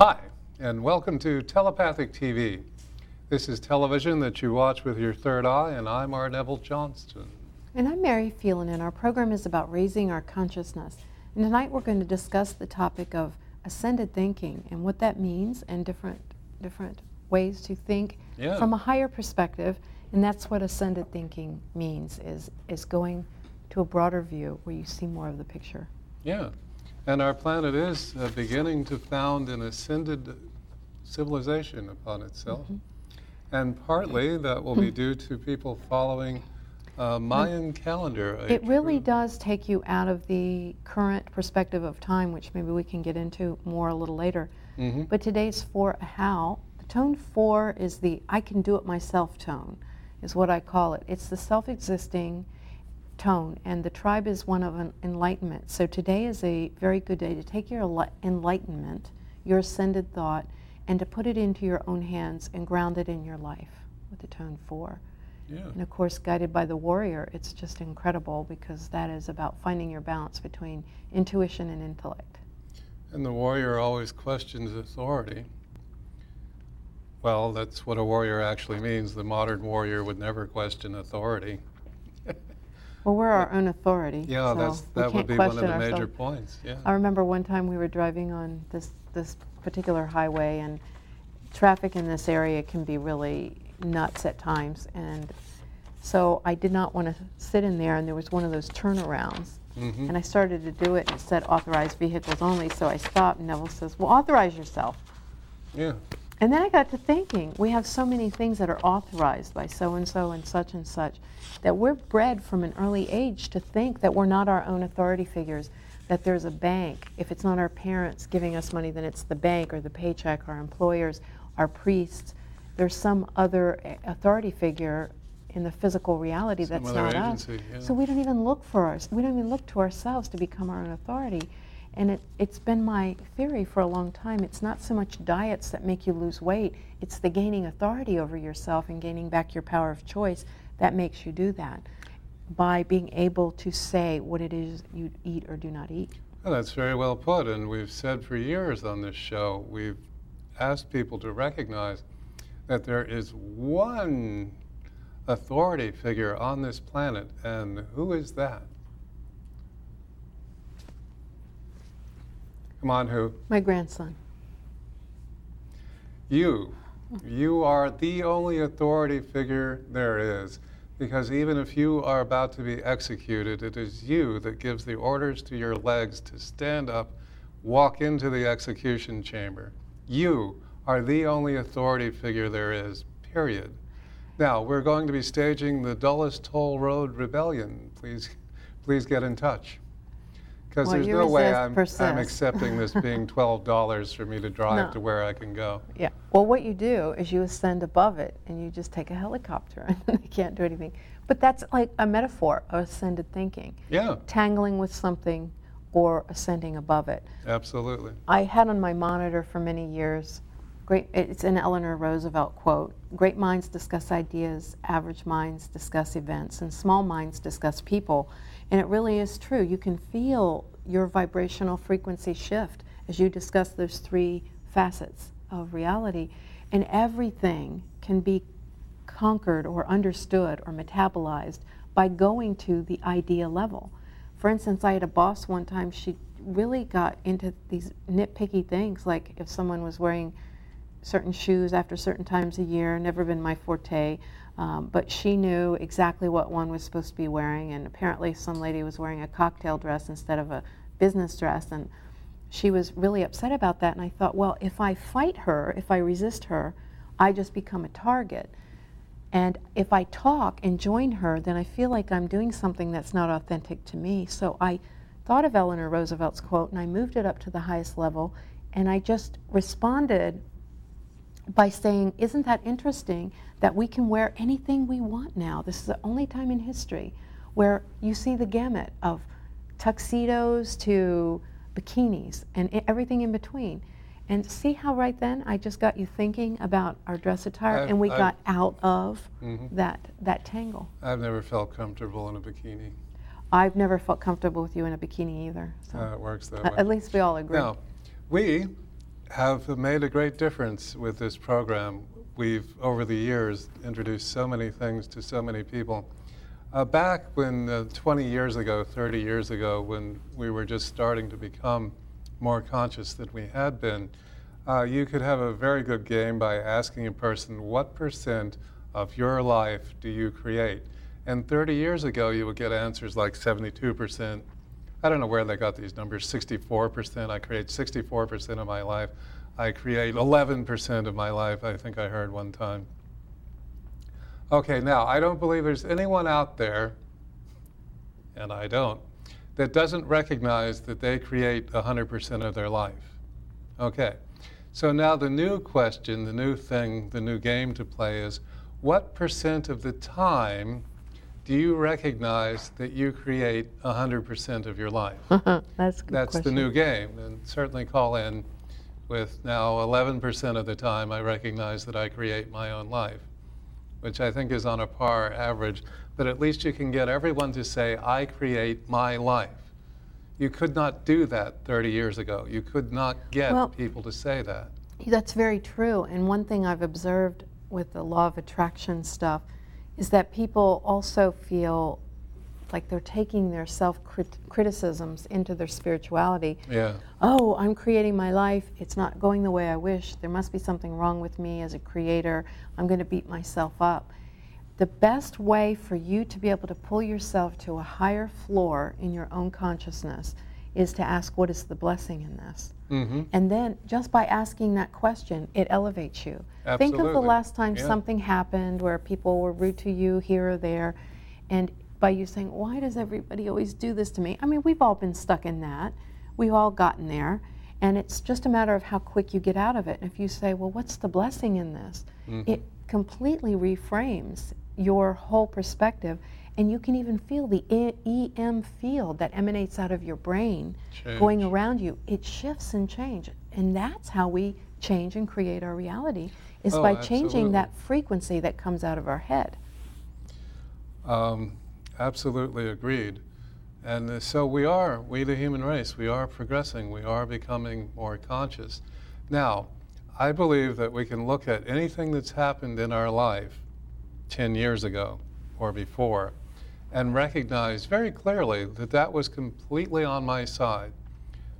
Hi, and welcome to Telepathic TV. This is television that you watch with your third eye, and I'm R. Neville Johnston. And I'm Mary Phelan, and our program is about raising our consciousness. And tonight we're going to discuss the topic of ascended thinking and what that means and different different ways to think Yeah. from a higher perspective. And that's what ascended thinking means is is going to a broader view where you see more of the picture. Yeah, and our planet is uh, beginning to found an ascended civilization upon itself. And partly that will be due to people following uh, Mayan calendar. a It really true- does take you out of the current perspective of time, which maybe we can get into more a little later. Mhm. But today's four Ahau. The tone four is the I can do it myself tone, is what I call it. It's the self existing tone, and the tribe is one of an enlightenment. So today is a very good day to take your enlightenment, your ascended thought, and to put it into your own hands and ground it in your life with the tone four. Yeah. And of course, guided by the warrior, it's just incredible because that is about finding your balance between intuition and intellect. And the warrior always questions authority. Well, that's what a warrior actually means. The modern warrior would never question authority. Well, we're our own authority. Yeah, so that's, that would be one of the major ourselves. points. Yeah. I remember one time we were driving on this, this particular highway, and traffic in this area can be really nuts at times. And so I did not want to sit in there, and there was one of those turnarounds. Mhm. And I started to do it, and it said authorized vehicles only. So I stopped, and Neville says, Well, authorize yourself. Yeah. And then I got to thinking, we have so many things that are authorized by so and so and such and such that we're bred from an early age to think that we're not our own authority figures, that there's a bank. If it's not our parents giving us money, then it's the bank or the paycheck, our employers, our priests. There's some other eh, authority figure in the physical reality Some that's not us. yeah. So we don't even look for us. We don't even look to ourselves to become our own authority. And it, it's been my theory for a long time. It's not so much diets that make you lose weight, it's the gaining authority over yourself and gaining back your power of choice that makes you do that by being able to say what it is you eat or do not eat. Well, that's very well put. And we've said for years on this show, we've asked people to recognize that there is one authority figure on this planet. And who is that? Come on, who? My grandson. You. You are the only authority figure there is. Because even if you are about to be executed, it is you that gives the orders to your legs to stand up, walk into the execution chamber. You are the only authority figure there is, period. Now, we're going to be staging the Dallas toll road rebellion. Please, please get in touch. Because Well, there's no way I'm, I'm accepting this being $12 for me to drive No. to where I can go. Yeah. Well, what you do is you ascend above it and you just take a helicopter and they can't do anything. But that's like a metaphor of ascended thinking. Yeah, Tangling with something or ascending above it. absolutely. I had on my monitor for many years, great, it's an Eleanor Roosevelt quote Great minds discuss ideas, average minds discuss events, and small minds discuss people. And it really is true. You can feel your vibrational frequency shift as you discuss those three facets of reality. And everything can be conquered or understood or metabolized by going to the idea level. For instance, I had a boss one time, she really got into these nitpicky things, like if someone was wearing certain shoes after certain times a year, never been my forte. Um, but she knew exactly what one was supposed to be wearing, and apparently some lady was wearing a cocktail dress instead of a business dress, and she was really upset about that. And I thought, well, if I fight her, if I resist her, I just become a target. And if I talk and join her, then I feel like I'm doing something that's not authentic to me. So I thought of Eleanor Roosevelt's quote and I moved it up to the highest level and I just responded by saying, Isn't that interesting that we can wear anything we want now? This is the only time in history where you see the gamut of tuxedos to bikinis and everything in between. And see how right then I just got you thinking about our dress attire I've- and we I've- got out of Mhm. that, that tangle. I've never felt comfortable in a bikini. I've never felt comfortable with you in a bikini either. So Uh, it works that a- way. at least we all agree. Now, we have made a great difference with this program. We've, over the years, introduced so many things to so many people. Uh, back when, uh, 20 years ago, 30 years ago, when we were just starting to become more conscious than we had been, uh, you could have a very good game by asking a person, What percent of your life do you create? And 30 years ago, you would get answers like 72%. I don't know where they got these numbers 64%. I create 64% of my life. I create 11% of my life, I think I heard one time. Okay, now, I don't believe there's anyone out there, and I don't, that doesn't recognize that they create 100% of their life. Okay, so now the new question, the new thing, the new game to play is what percent of the time do you recognize that you create 100% of your life? That's That's question. the new game. And certainly call in with now 11% of the time I recognize that I create my own life, which I think is on a par average. But at least you can get everyone to say, I create my life. You could not do that 30 years ago. You could not get well, people to say that. That's very true. And one thing I've observed with the law of attraction stuff is that people also feel like they're taking their self criticisms into their spirituality. Yeah. Oh, I'm creating my life. It's not going the way I wish. There must be something wrong with me as a creator. I'm going to beat myself up. The best way for you to be able to pull yourself to a higher floor in your own consciousness is to ask, What is the blessing in this? Mm-hmm. And then just by asking that question, it elevates you. Absolutely. Think of the last time yeah. something happened where people were rude to you here or there, and by you saying, Why does everybody always do this to me? I mean, we've all been stuck in that. We've all gotten there. And it's just a matter of how quick you get out of it. And if you say, Well, what's the blessing in this? Mm-hmm. It completely reframes your whole perspective. And you can even feel the EM field that emanates out of your brain change. going around you. It shifts and changes. And that's how we change and create our reality, is oh, by absolutely. changing that frequency that comes out of our head. Um, absolutely agreed. And uh, so we are, we the human race, we are progressing, we are becoming more conscious. Now, I believe that we can look at anything that's happened in our life 10 years ago or before and recognize very clearly that that was completely on my side.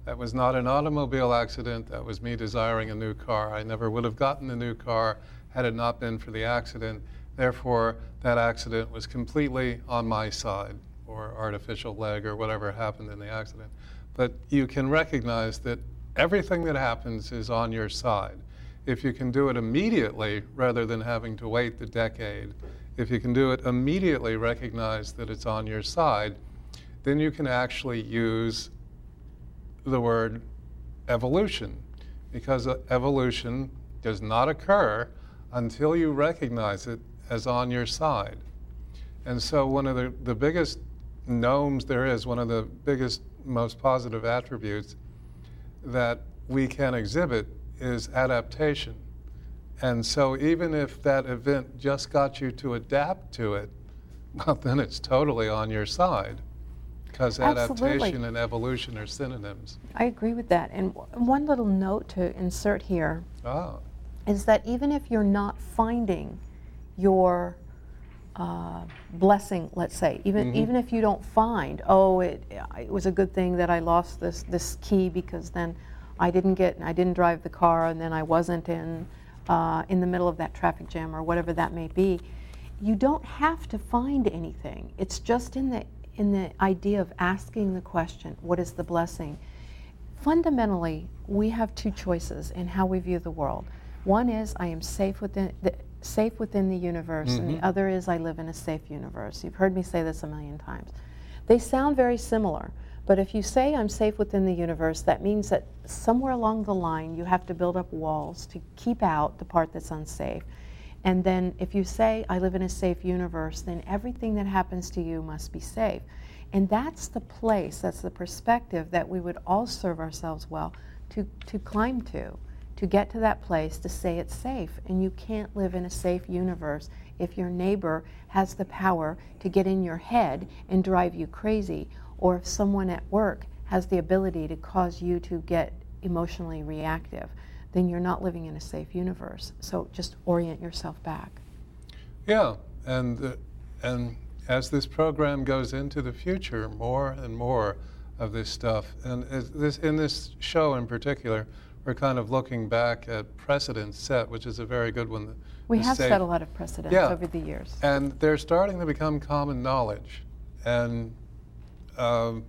That was not an automobile accident, that was me desiring a new car. I never would have gotten a new car had it not been for the accident. Therefore, that accident was completely on my side, or artificial leg, or whatever happened in the accident. But you can recognize that everything that happens is on your side. If you can do it immediately rather than having to wait the decade, if you can do it immediately, recognize that it's on your side, then you can actually use the word evolution because uh, evolution does not occur until you recognize it as on your side. And so, one of the, the biggest gnomes there is, one of the biggest, most positive attributes that we can exhibit is adaptation. And so, even if that event just got you to adapt to it, well, then it's totally on your side because adaptation Absolutely. and evolution are synonyms. I agree with that. And one little note to insert here ah. is that even if you're not finding your uh, blessing, let's say, even mm-hmm. even if you don't find, oh, it it was a good thing that I lost this this key because then I didn't get I didn't drive the car and then I wasn't in uh, in the middle of that traffic jam or whatever that may be. You don't have to find anything. It's just in the in the idea of asking the question, what is the blessing? Fundamentally, we have two choices in how we view the world. One is I am safe within the, safe within the universe, mm-hmm. and the mm-hmm. other is I live in a safe universe. You've heard me say this a million times. They sound very similar, but if you say I'm safe within the universe, that means that somewhere along the line you have to build up walls to keep out the part that's unsafe. And then if you say, I live in a safe universe, then everything that happens to you must be safe. And that's the place, that's the perspective that we would all serve ourselves well to, to climb to, to get to that place to say it's safe. And you can't live in a safe universe if your neighbor has the power to get in your head and drive you crazy, or if someone at work has the ability to cause you to get emotionally reactive then you're not living in a safe universe. So just orient yourself back. Yeah, and uh, and as this program goes into the future, more and more of this stuff, and this in this show in particular, we're kind of looking back at precedents set, which is a very good one. We have set a lot of precedents yeah. over the years, and they're starting to become common knowledge, and. Um,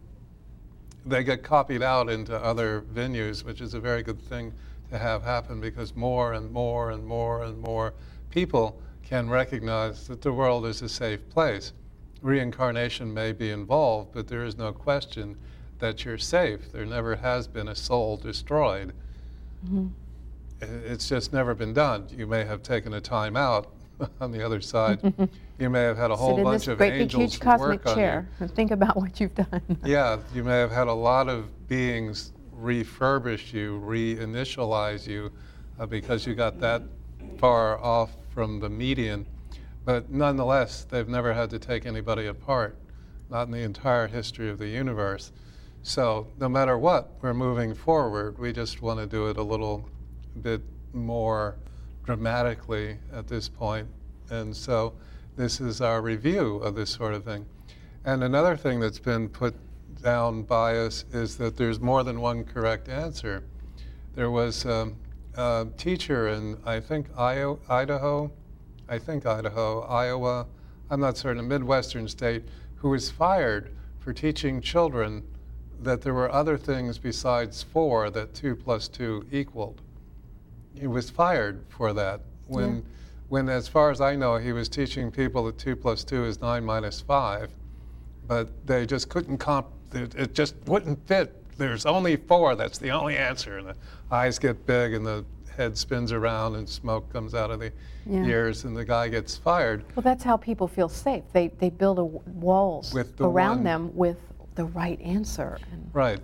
they get copied out into other venues, which is a very good thing to have happen because more and more and more and more people can recognize that the world is a safe place. Reincarnation may be involved, but there is no question that you're safe. There never has been a soul destroyed. Mm-hmm. It's just never been done. You may have taken a time out on the other side. you may have had a whole bunch of great angels big, huge cosmic chair and think about what you've done. yeah, you may have had a lot of beings refurbish you, reinitialize you, uh, because you got that far off from the median. But nonetheless, they've never had to take anybody apart, not in the entire history of the universe. So no matter what, we're moving forward. We just want to do it a little bit more dramatically at this point. And so this is our review of this sort of thing. And another thing that's been put down by us is that there's more than one correct answer. There was um, a teacher in, I think, Idaho, I think Idaho, Iowa, I'm not certain, a Midwestern state, who was fired for teaching children that there were other things besides four that two plus two equaled he was fired for that when, yeah. When, as far as I know, he was teaching people that two plus two is nine minus five, but they just couldn't comp. It, just wouldn't fit. There's only four. That's the only answer. And the eyes get big, and the head spins around, and smoke comes out of the yeah. ears, and the guy gets fired. Well, that's how people feel safe. They they build a, walls the around one, them with the right answer. right.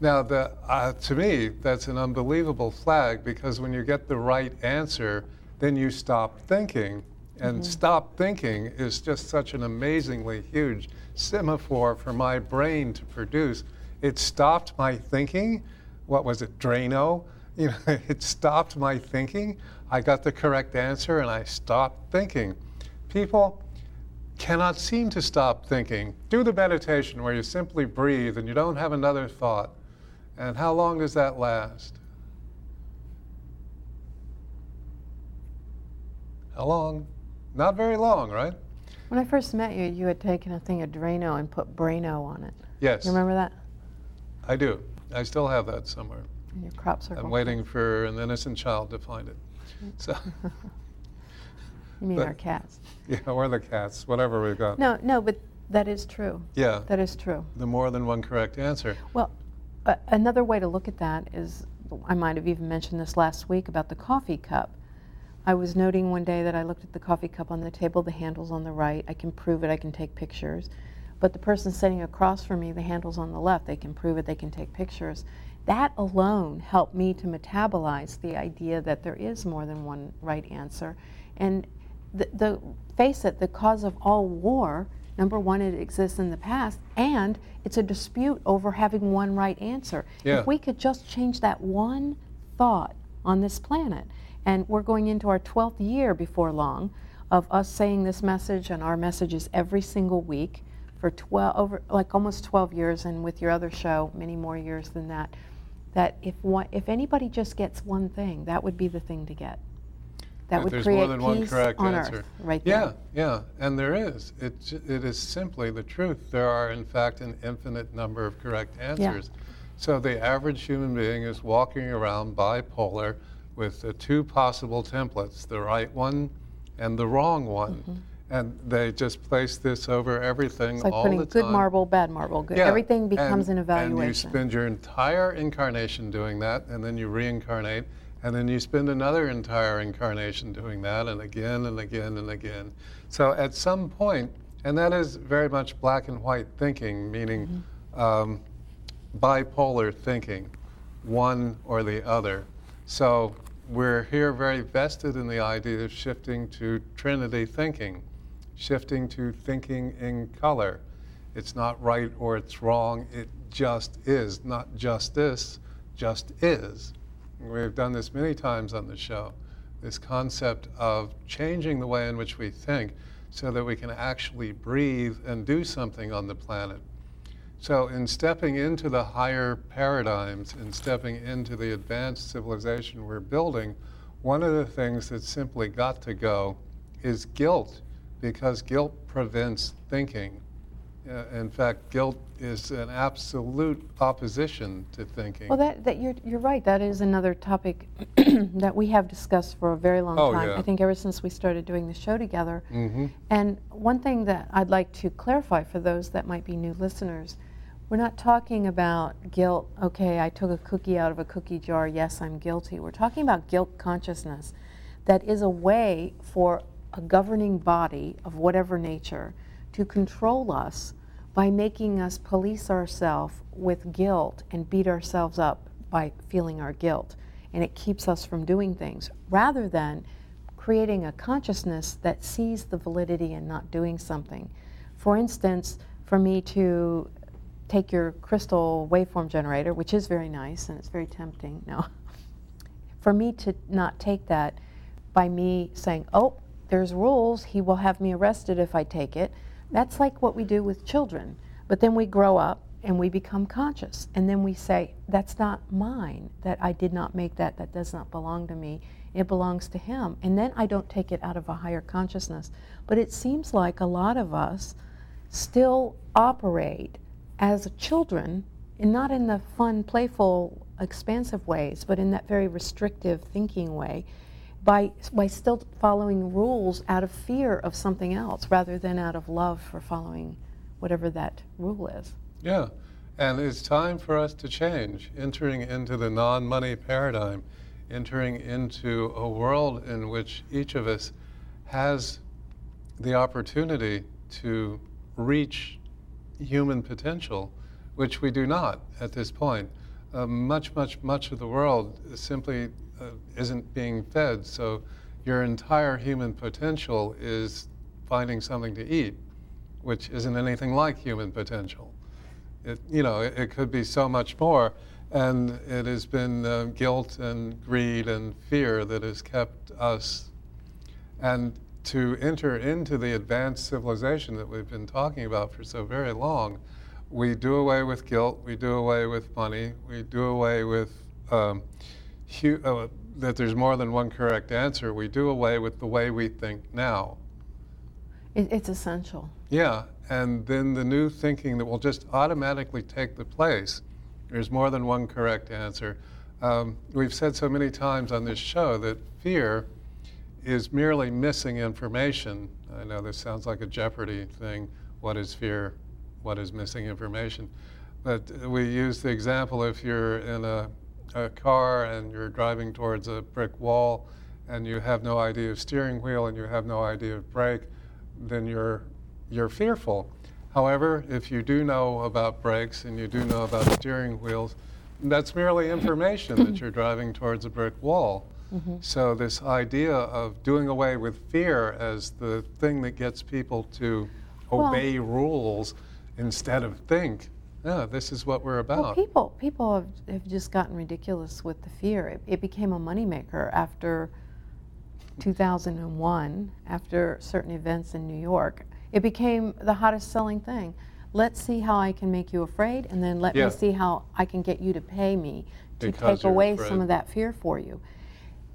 Now, the, uh, to me, that's an unbelievable flag because when you get the right answer, then you stop thinking. And mm-hmm. stop thinking is just such an amazingly huge semaphore for my brain to produce. It stopped my thinking. What was it, Drano? You know, it stopped my thinking. I got the correct answer and I stopped thinking. People cannot seem to stop thinking. Do the meditation where you simply breathe and you don't have another thought. And how long does that last? How long? Not very long, right? When I first met you, you had taken a thing of Drano and put Brano on it. Yes. You remember that? I do. I still have that somewhere. In your crop circle. I'm waiting for an innocent child to find it. So. you mean but, our cats? Yeah, or the cats, whatever we've got. No, no, but that is true. Yeah. That is true. The more than one correct answer. Well, uh, another way to look at that is I might have even mentioned this last week about the coffee cup. I was noting one day that I looked at the coffee cup on the table, the handle's on the right. I can prove it, I can take pictures. But the person sitting across from me, the handle's on the left. They can prove it, they can take pictures. That alone helped me to metabolize the idea that there is more than one right answer. And the, the face it, the cause of all war Number one, it exists in the past, and it's a dispute over having one right answer. Yeah. If we could just change that one thought on this planet, and we're going into our 12th year before long of us saying this message and our messages every single week for 12 over like almost 12 years and with your other show many more years than that that if one, if anybody just gets one thing that would be the thing to get that would there's create more than one peace correct on answer. earth right yeah, there. Yeah, and there is. It, it is simply the truth. There are, in fact, an infinite number of correct answers. Yeah. So the average human being is walking around bipolar with the two possible templates, the right one and the wrong one. Mm-hmm. And they just place this over everything it's like all putting the time. good marble, bad marble. Good. Yeah. Everything becomes and, an evaluation. And you spend your entire incarnation doing that, and then you reincarnate, and then you spend another entire incarnation doing that, and again and again and again. So at some point, and that is very much black and white thinking, meaning mm-hmm. um, bipolar thinking, one or the other. So we're here very vested in the idea of shifting to Trinity thinking, shifting to thinking in color. It's not right or it's wrong, it just is, not justice, just is We've done this many times on the show. This concept of changing the way in which we think so that we can actually breathe and do something on the planet. So, in stepping into the higher paradigms and stepping into the advanced civilization we're building, one of the things that's simply got to go is guilt, because guilt prevents thinking. Uh, in fact, guilt is an absolute opposition to thinking. Well, that, that you're, you're right. That is another topic that we have discussed for a very long Oh, time. yeah. I think ever since we started doing the show together. hmm And one thing that I'd like to clarify for those that might be new listeners we're not talking about guilt, okay, I took a cookie out of a cookie jar, yes, I'm guilty. We're talking about guilt consciousness that is a way for a governing body of whatever nature to control us by making us police ourselves with guilt and beat ourselves up by feeling our guilt. And it keeps us from doing things rather than creating a consciousness that sees the validity in not doing something. For instance, for me to take your crystal waveform generator, which is very nice and it's very tempting. No. For me to not take that by me saying, oh, there's rules, he will have me arrested if I take it, that's like what we do with children. But then we grow up and we become conscious. And then we say, that's not mine, that I did not make that, that does not belong to me. It belongs to him. And then I don't take it out of a higher consciousness. But it seems like a lot of us still operate as children, and not in the fun, playful, expansive ways, but in that very restrictive thinking way, by, by still following rules out of fear of something else rather than out of love for following whatever that rule is. Yeah, and it's time for us to change, entering into the non money paradigm, entering into a world in which each of us has the opportunity to reach human potential, which we do not at this point. Uh, much, much, much of the world simply uh, isn't being fed, so your entire human potential is finding something to eat, which isn't anything like human potential. It, you know, it, it could be so much more, and it has been uh, guilt and greed and fear that has kept us. And to enter into the advanced civilization that we've been talking about for so very long, we do away with guilt, we do away with money, we do away with um, hu- uh, that there's more than one correct answer, we do away with the way we think now. It, it's essential. Yeah, and then the new thinking that will just automatically take the place. There's more than one correct answer. Um, we've said so many times on this show that fear is merely missing information. I know this sounds like a Jeopardy thing. What is fear? What is missing information? But we use the example if you're in a, a car and you're driving towards a brick wall and you have no idea of steering wheel and you have no idea of brake, then you're, you're fearful. However, if you do know about brakes and you do know about steering wheels, that's merely information that you're driving towards a brick wall. Mm-hmm. So, this idea of doing away with fear as the thing that gets people to Well- obey rules instead of think, yeah, this is what we're about. Well, people people have, have just gotten ridiculous with the fear. It, it became a moneymaker after 2001, after certain events in New York. It became the hottest selling thing. Let's see how I can make you afraid, and then let Yeah. me see how I can get you to pay me to Because take away afraid. some of that fear for you.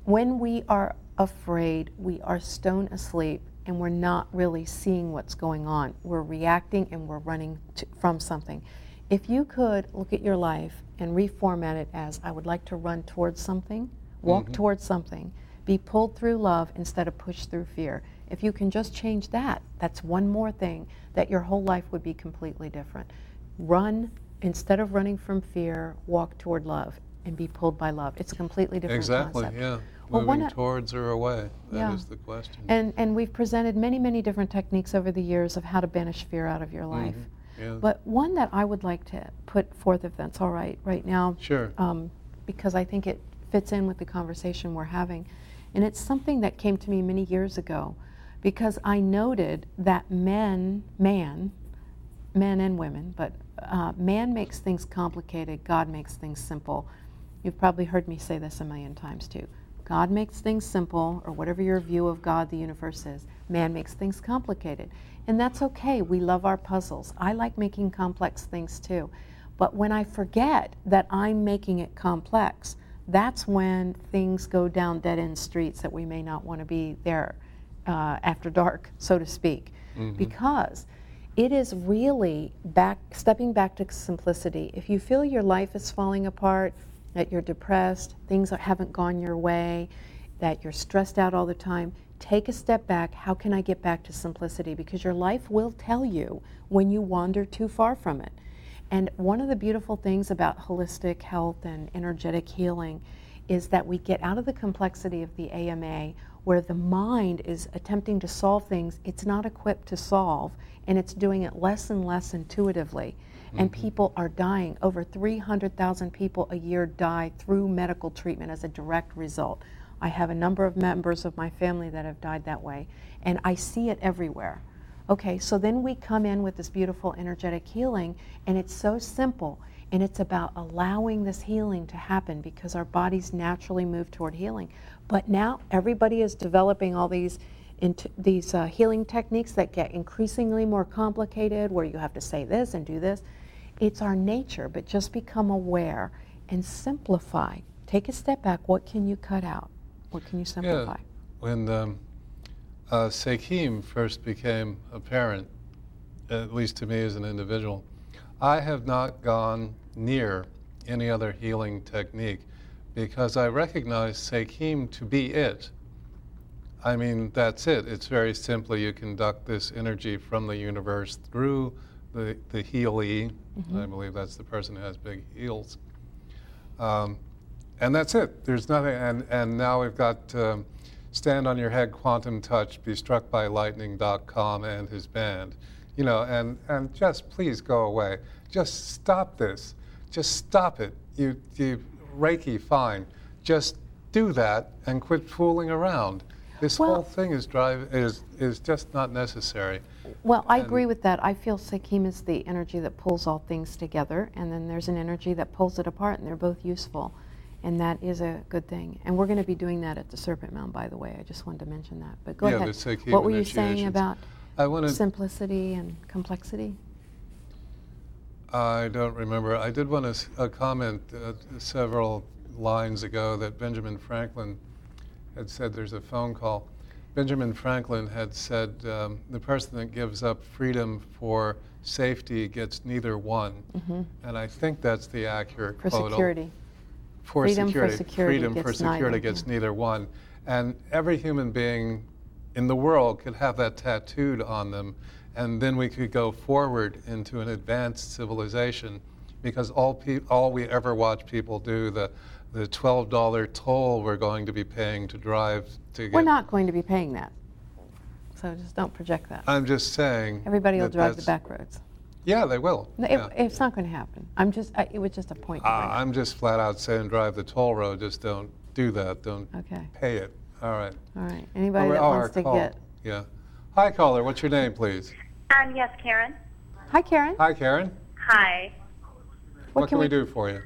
When we are afraid, we are stone asleep and we're not really seeing what's going on. We're reacting and we're running to, from something. If you could look at your life and reformat it as I would like to run towards something, walk mm-hmm. towards something, be pulled through love instead of pushed through fear. If you can just change that, that's one more thing that your whole life would be completely different. Run instead of running from fear, walk toward love and be pulled by love. It's a completely different exactly, concept. yeah. Well, Moving towards or away. That is Yeah. the question. And, and we've presented many, many different techniques over the years of how to banish fear out of your life. yeah. But one that I would like to put forth, if that's all right, right now, Sure. um, because I think it fits in with the conversation we're having. And it's something that came to me many years ago because I noted that men, man, men and women, but uh, man makes things complicated, God makes things simple. You've probably heard me say this a million times too. God makes things simple, or whatever your view of God, the universe is. Man makes things complicated. And that's okay. We love our puzzles. I like making complex things too. But when I forget that I'm making it complex, that's when things go down dead end streets that we may not want to be there uh, after dark, so to speak. Mm-hmm. Because it is really back stepping back to simplicity. If you feel your life is falling apart, that you're depressed, things haven't gone your way, that you're stressed out all the time, take a step back. How can I get back to simplicity? Because your life will tell you when you wander too far from it. And one of the beautiful things about holistic health and energetic healing is that we get out of the complexity of the AMA where the mind is attempting to solve things it's not equipped to solve and it's doing it less and less intuitively. Mm-hmm. And people are dying. Over 300,000 people a year die through medical treatment as a direct result. I have a number of members of my family that have died that way, and I see it everywhere. Okay, so then we come in with this beautiful energetic healing, and it's so simple. And it's about allowing this healing to happen because our bodies naturally move toward healing. But now everybody is developing all these into these uh, healing techniques that get increasingly more complicated, where you have to say this and do this. It's our nature, but just become aware and simplify. Take a step back. What can you cut out? What can you simplify? Yeah. When um, uh, Sekhem first became apparent, at least to me as an individual, I have not gone near any other healing technique because I recognize Sekhem to be it. I mean, that's it. It's very simply you conduct this energy from the universe through the, the healee. Mm-hmm. I believe that's the person who has big heels. Um, and that's it. There's nothing. And, and now we've got um, Stand on Your Head, Quantum Touch, Be Struck by Lightning.com and his band. You know, and, and just please go away. Just stop this. Just stop it. You, you Reiki, fine. Just do that and quit fooling around. This well, whole thing is drive is is just not necessary. Well, I agree with that. I feel Sekhem is the energy that pulls all things together, and then there's an energy that pulls it apart, and they're both useful and that is a good thing. And we're going to be doing that at the Serpent Mound, by the way. I just wanted to mention that. But go yeah, ahead. What were you saying about I simplicity and complexity? I don't remember. I did want to uh, comment uh, several lines ago that Benjamin Franklin had said there's a phone call. Benjamin Franklin had said um, the person that gives up freedom for safety gets neither one. Mm-hmm. And I think that's the accurate for quote. security for freedom security. For security freedom for security neither. gets yeah. neither one. And every human being in the world could have that tattooed on them, and then we could go forward into an advanced civilization because all, pe- all we ever watch people do, the, the $12 toll we're going to be paying to drive to get. We're not going to be paying that. So just don't project that. I'm just saying. Everybody will drive the back roads. Yeah, they will. No, yeah. it's not going to happen. I'm just. I, it was just a point. Uh, I'm just flat out saying drive the toll road. Just don't do that. Don't okay. pay it. All right. All right. Anybody oh, that wants to call. get. Yeah. Hi, caller. What's your name, please? Um. Yes, Karen. Hi, Karen. Hi, Karen. Hi. What, what can, we, we do for you?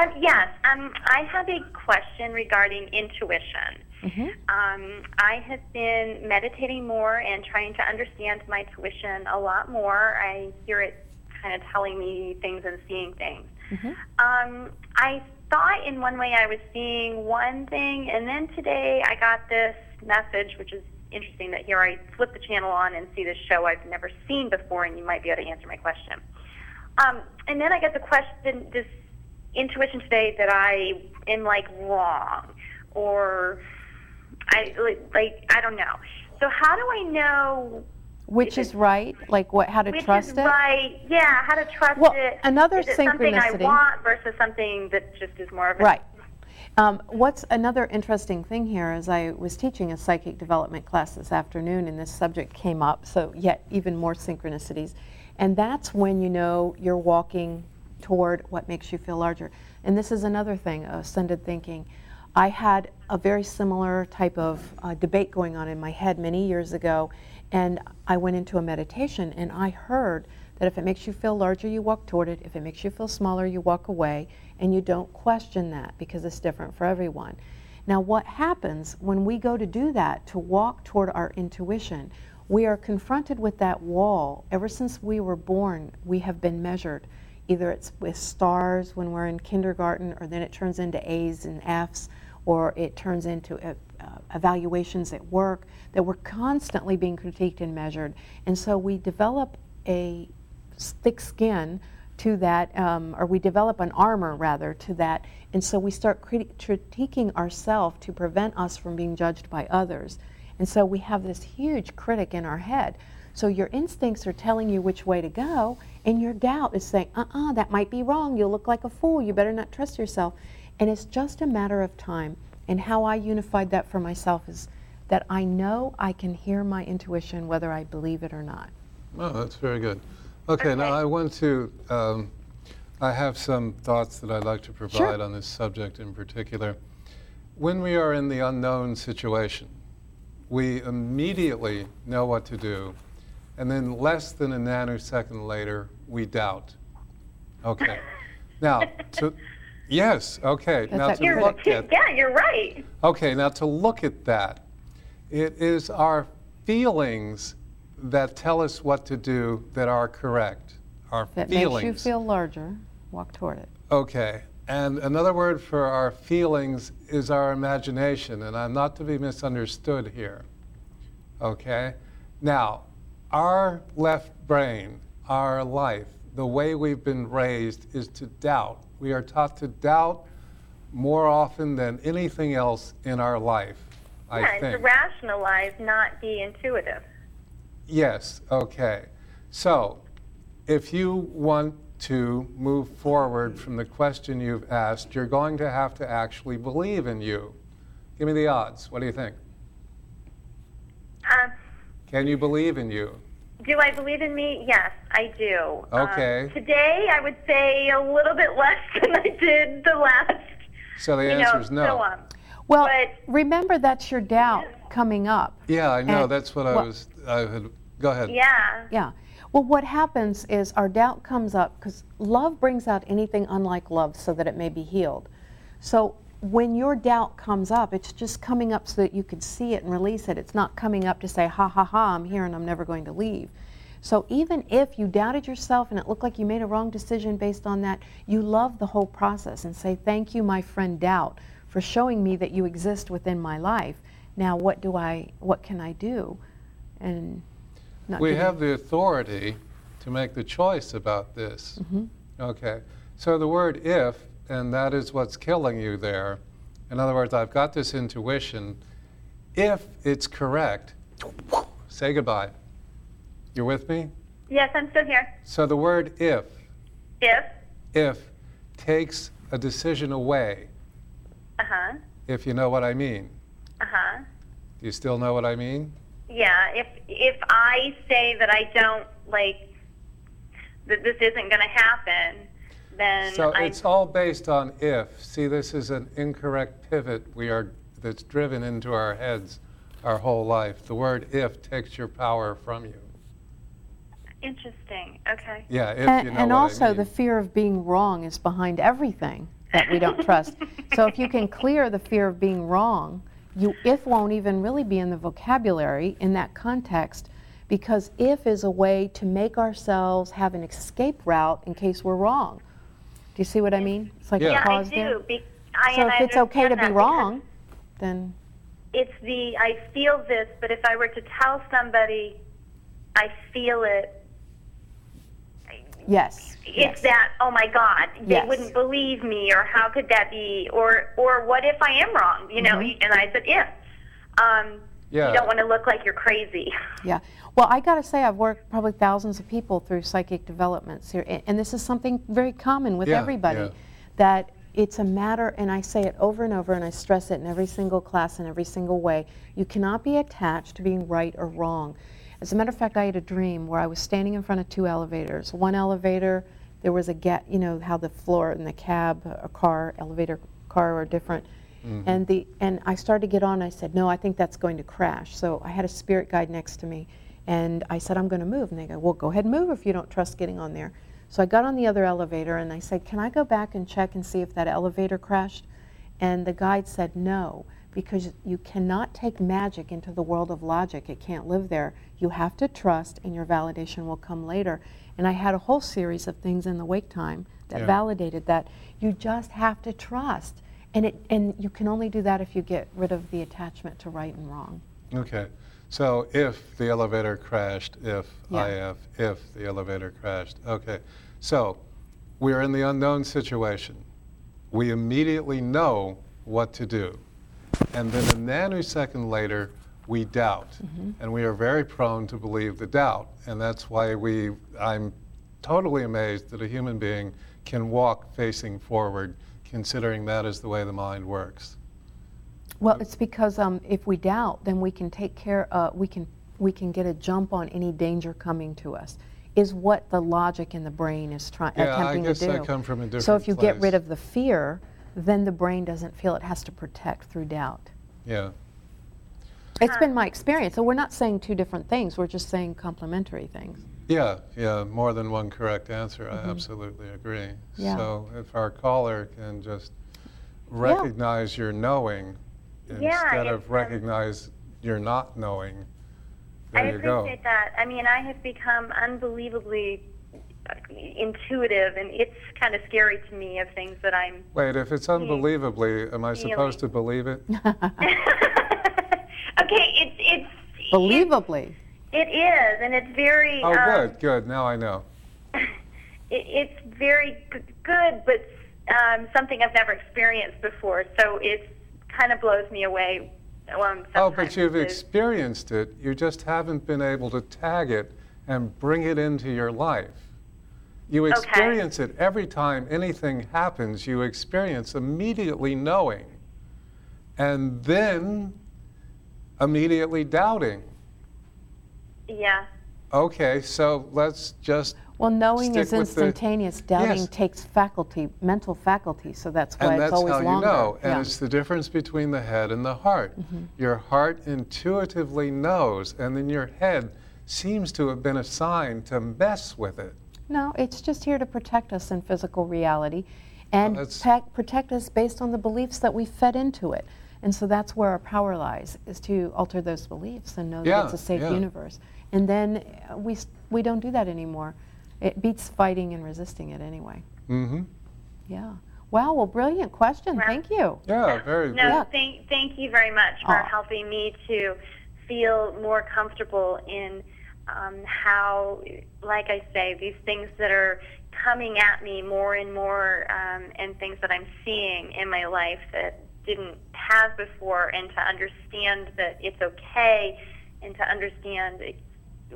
Um, yes. Um. I have a question regarding intuition. Mm-hmm. Um, I have been meditating more and trying to understand my tuition a lot more. I hear it kind of telling me things and seeing things. Mm-hmm. Um, I thought in one way I was seeing one thing, and then today I got this message, which is interesting that here I flip the channel on and see this show I've never seen before, and you might be able to answer my question. Um, and then I get the question, this intuition today that I am like wrong, or I like I don't know. So how do I know which is right? Like what? How to which trust is it? Right. Yeah. How to trust well, it. Another is it synchronicity. Something I want versus something that just is more of a right. Um, what's another interesting thing here is I was teaching a psychic development class this afternoon, and this subject came up. So yet even more synchronicities, and that's when you know you're walking toward what makes you feel larger. And this is another thing, ascended thinking. I had a very similar type of uh, debate going on in my head many years ago, and I went into a meditation and I heard that if it makes you feel larger, you walk toward it. If it makes you feel smaller, you walk away. And you don't question that because it's different for everyone. Now, what happens when we go to do that, to walk toward our intuition, we are confronted with that wall. Ever since we were born, we have been measured. Either it's with stars when we're in kindergarten, or then it turns into A's and F's, or it turns into uh, uh, evaluations at work, that we're constantly being critiqued and measured. And so we develop a thick skin to that, um, or we develop an armor rather to that, and so we start critiquing ourselves to prevent us from being judged by others. And so we have this huge critic in our head. So your instincts are telling you which way to go, and your doubt is saying, uh uh-uh, uh, that might be wrong. You'll look like a fool. You better not trust yourself. And it's just a matter of time. And how I unified that for myself is that I know I can hear my intuition whether I believe it or not. Oh, that's very good. Okay, okay. now I want to, um, I have some thoughts that I'd like to provide sure. on this subject in particular. When we are in the unknown situation, we immediately know what to do, and then less than a nanosecond later, we doubt. Okay. now, to, yes, okay. That's now to look at Yeah, you're right. Okay, now to look at that, it is our feelings that tell us what to do that are correct. Our that feelings. makes you feel larger, walk toward it. Okay. And another word for our feelings is our imagination, and I'm not to be misunderstood here. Okay? Now, our left brain, our life, the way we've been raised is to doubt. We are taught to doubt more often than anything else in our life. I yeah, think. and to rationalize, not be intuitive. Yes, okay. So, if you want to move forward from the question you've asked, you're going to have to actually believe in you. Give me the odds. What do you think? Uh, Can you believe in you? Do I believe in me? Yes, I do. Okay. Um, today, I would say a little bit less than I did the last. So the answer is no. So, um, well, but, remember that's your doubt coming up. Yeah, I know. And, that's what I was. I had. Go ahead. Yeah. Yeah. Well, what happens is our doubt comes up because love brings out anything unlike love so that it may be healed. So when your doubt comes up, it's just coming up so that you can see it and release it. It's not coming up to say, ha ha ha, I'm here and I'm never going to leave. So even if you doubted yourself and it looked like you made a wrong decision based on that, you love the whole process and say, thank you, my friend doubt, for showing me that you exist within my life. Now what do I, what can I do? And we have the authority to make the choice about this. Mm-hmm. Okay. So the word if, and that is what's killing you there. In other words, I've got this intuition. If it's correct, say goodbye. You're with me? Yes, I'm still here. So the word if. If. If takes a decision away. Uh huh. If you know what I mean. Uh huh. Do you still know what I mean? Yeah. If if I say that I don't like that this isn't going to happen, then so I, it's all based on if. See, this is an incorrect pivot we are that's driven into our heads our whole life. The word if takes your power from you. Interesting. Okay. Yeah, if and, you know and what also I mean. the fear of being wrong is behind everything that we don't trust. So if you can clear the fear of being wrong, you if won't even really be in the vocabulary in that context because if is a way to make ourselves have an escape route in case we're wrong. Do you see what I mean? It's like yeah. a pause yeah, I do. do. Be- I, so if it's okay to be wrong, then it's the I feel this, but if I were to tell somebody I feel it, Yes. It's yes. that oh my God, they yes. wouldn't believe me, or how could that be, or or what if I am wrong? You know, mm-hmm. and I said if. Um, yeah. You don't want to look like you're crazy. Yeah. Well, I got to say, I've worked probably thousands of people through psychic developments here, and this is something very common with yeah, everybody. Yeah. That it's a matter, and I say it over and over, and I stress it in every single class in every single way. You cannot be attached to being right or wrong. As a matter of fact, I had a dream where I was standing in front of two elevators. One elevator, there was a gap, you know, how the floor in the cab, a car, elevator, car are different. Mm-hmm. And the and I started to get on. I said, "No, I think that's going to crash." So I had a spirit guide next to me, And I said, I'm going to move. And they go, Well, go ahead and move if you don't trust getting on there. So I got on the other elevator and I said, Can I go back and check and see if that elevator crashed? And the guide said, No, because you cannot take magic into the world of logic. It can't live there. You have to trust, and your validation will come later. And I had a whole series of things in the wake time that Yeah. validated that. You just have to trust. And, it, and you can only do that if you get rid of the attachment to right and wrong. Okay. So if the elevator crashed, if Yeah. IF, if the elevator crashed. Okay. So we're in the unknown situation. We immediately know what to do. And then a nanosecond later, we doubt. Mm-hmm. And we are very prone to believe the doubt. And that's why we, I'm totally amazed that a human being can walk facing forward, considering that is the way the mind works. Well, it's because um, if we doubt, then we can take care. Uh, we can we can get a jump on any danger coming to us. Is what the logic in the brain is trying Yeah, I attempting guess to do. I come from a different so if you get rid of the fear, then the brain doesn't feel it has to protect through doubt. Yeah. It's been my experience. So we're not saying two different things. We're just saying complementary things. Yeah, yeah, more than one correct answer. I absolutely agree. Mm-hmm. Yeah. So if our caller can just recognize your knowing Yeah, instead it's, of um, you're not knowing, I there you go. appreciate that. I mean, I have become unbelievably uh, intuitive, and it's kind of scary to me of things that I'm. Wait, if it's unbelievably, am I supposed to believe it? okay, it's it's Believably. It, it is, and it's very. Oh, um, good, good. Now I know. it, it's very g- good, but um, something I've never experienced before. So it kind of blows me away. Um, Oh, but you've experienced it. You just haven't been able to tag it and bring it into your life. You experience it every time anything happens, you experience immediately knowing and then immediately doubting. Yeah. Okay, so let's just, Well, knowing Stick is with the- instantaneous. Doubting Yes. takes faculty, mental faculty. So that's why and it's that's always how you know. And yeah. Mm-hmm. it's the difference between the head and the heart. Your heart intuitively knows, and then your head seems to have been assigned to mess with it. No, it's just here to protect us in physical reality and that's- pec- protect us based on the beliefs that we fed into it. And so that's where our power lies, is to alter those beliefs and know Yeah, that it's a safe yeah. universe. And then we, we don't do that anymore. It beats fighting and resisting it anyway. Mm-hmm. Yeah. Wow, well, brilliant question. Wow. Thank you. Yeah, very No, good. Yeah. thank thank you very much for Aw. helping me to feel more comfortable in um, how, like I say, these things that are coming at me more and more, um, and things that I'm seeing in my life that didn't have before, and to understand that it's okay, and to understand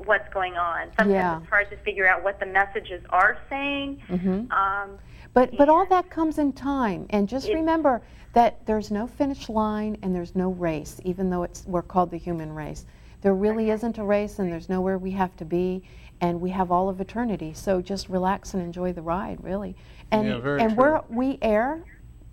what's going on. Sometimes Yeah. it's hard to figure out what the messages are saying. Mhm. Um, But but all that comes in time, and just remember that there's no finish line and there's no race, even though it's we're called the human race. There really isn't a race, and there's nowhere we have to be, and we have all of eternity. So just relax and enjoy the ride, really. And Yeah, very and true. we're we air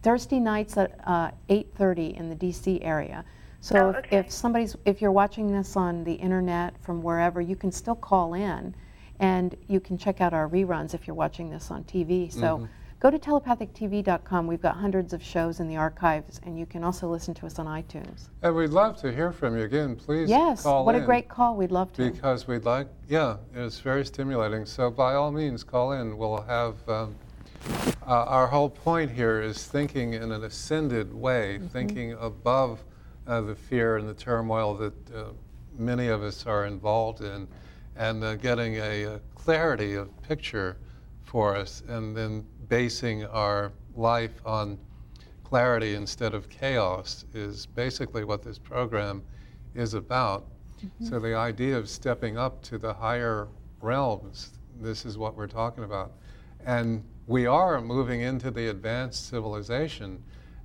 Thursday nights at uh, 8:30 in the D.C. area. So Oh, if, okay. if somebody's if you're watching this on the internet from wherever, you can still call in, and you can check out our reruns if you're watching this on TV. So Mm-hmm. go to telepathictv.com. We've got hundreds of shows in the archives, and you can also listen to us on iTunes. And we'd love to hear from you again. Please yes, call what in. a great call. We'd love to. Because we'd like, yeah, it's very stimulating. So by all means, call in. We'll have, um, uh, our whole point here is thinking in an ascended way, Mm-hmm. thinking above uh, the fear and the turmoil that uh, many of us are involved in, and uh, getting a, uh clarity of picture for us, and then basing our life on clarity instead of chaos is basically what this program is about. So the idea of stepping up to the higher realms, this is what we're talking about. And we are moving into the advanced civilization,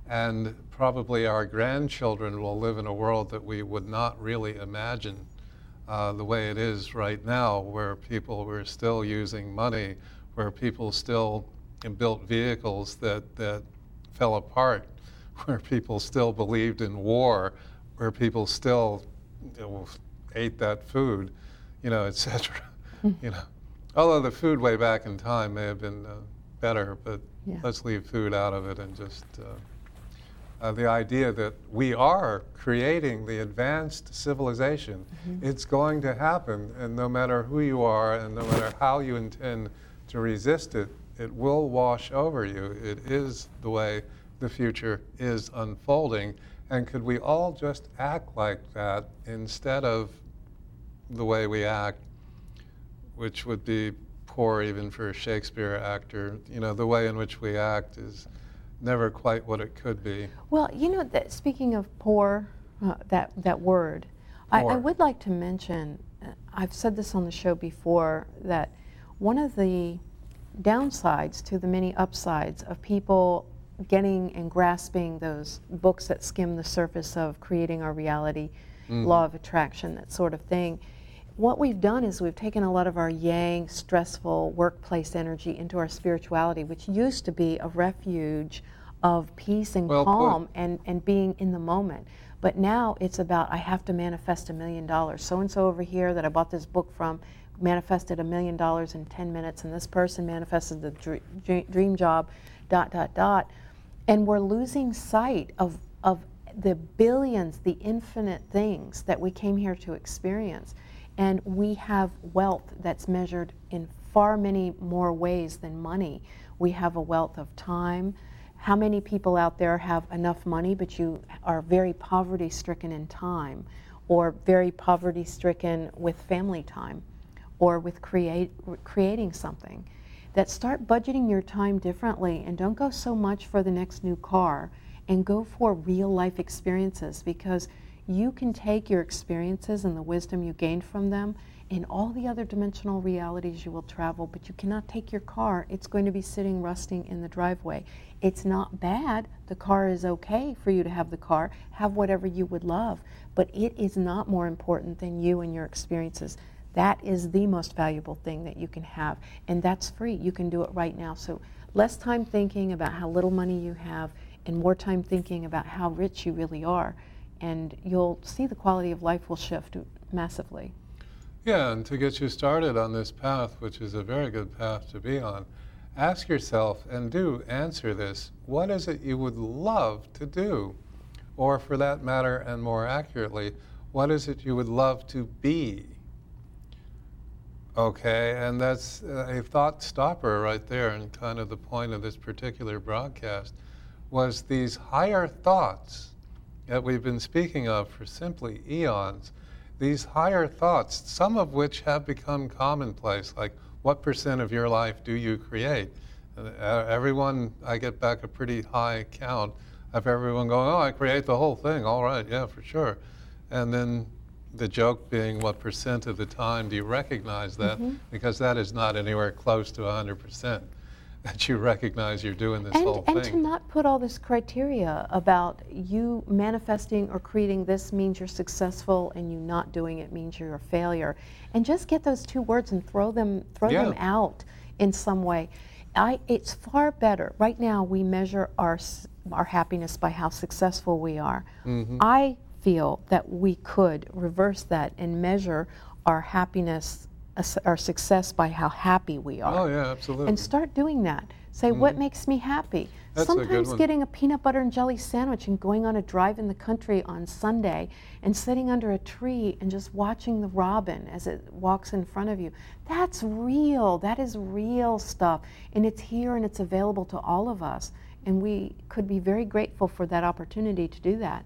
and probably our grandchildren will live in a world that we would not really imagine uh, the way it is right now, where people were still using money, where people still built vehicles that, that fell apart, where people still believed in war, where people still you know, ate that food. you know, etc. you know, although the food way back in time may have been uh, better, but Yeah. let's leave food out of it and just uh, uh, the idea that we are creating the advanced civilization. It's going to happen, and no matter who you are and no matter how you intend to resist it, it will wash over you. It is the way the future is unfolding. And could we all just act like that instead of the way we act, which would be poor even for a Shakespeare actor? You know, the way in which we act is never quite what it could be. Well, you know, that speaking of poor, uh, that, that word, I, I would like to mention, uh, I've said this on the show before, that one of the downsides to the many upsides of people getting and grasping those books that skim the surface of creating our reality, law of attraction, that sort of thing. What we've done is we've taken a lot of our yang, stressful workplace energy into our spirituality, which used to be a refuge of peace and Well put. calm and, and being in the moment. But now it's about I have to manifest a million dollars. So and so over here that I bought this book from manifested a million dollars in 10 minutes, and this person manifested the dr- dr- dream job, dot, dot, dot. And we're losing sight of, of the billions, the infinite things that we came here to experience. And we have wealth that's measured in far many more ways than money. We have a wealth of time. How many people out there have enough money, but you are very poverty stricken in time, or very poverty stricken with family time, or with create, creating something? That start budgeting your time differently and don't go so much for the next new car and go for real life experiences because you can take your experiences and the wisdom you gained from them in all the other dimensional realities you will travel, but you cannot take your car. It's going to be sitting rusting in the driveway. It's not bad. The car is okay for you to have the car. Have whatever you would love, but it is not more important than you and your experiences. That is the most valuable thing that you can have, and that's free. You can do it right now. So, less time thinking about how little money you have, and more time thinking about how rich you really are, and you'll see the quality of life will shift massively. Yeah, and to get you started on this path, which is a very good path to be on, ask yourself and do answer this what is it you would love to do? Or, for that matter, and more accurately, what is it you would love to be? Okay, and that's a thought stopper right there, and kind of the point of this particular broadcast was these higher thoughts that we've been speaking of for simply eons these higher thoughts, some of which have become commonplace, like what percent of your life do you create? Uh, everyone, I get back a pretty high count of everyone going, oh, I create the whole thing. All right, yeah, for sure. And then the joke being, what percent of the time do you recognize that? Because that is not anywhere close to 100% that you recognize you're doing this and, whole and thing. And to not put all this criteria about you manifesting or creating this means you're successful and you not doing it means you're a failure. And just get those two words and throw them throw them out in some way. I, it's far better. Right now we measure our our happiness by how successful we are. Mm-hmm. i feel that we could reverse that and measure our happiness our success by how happy we are oh, yeah, absolutely. and start doing that. Say, what makes me happy? Mm-hmm. That's a Sometimes one. getting a peanut butter and jelly sandwich and going on a drive in the country on Sunday and sitting under a tree and just watching the robin as it walks in front of you. That's real. That is real stuff. And it's here and it's available to all of us. And we could be very grateful for that opportunity to do that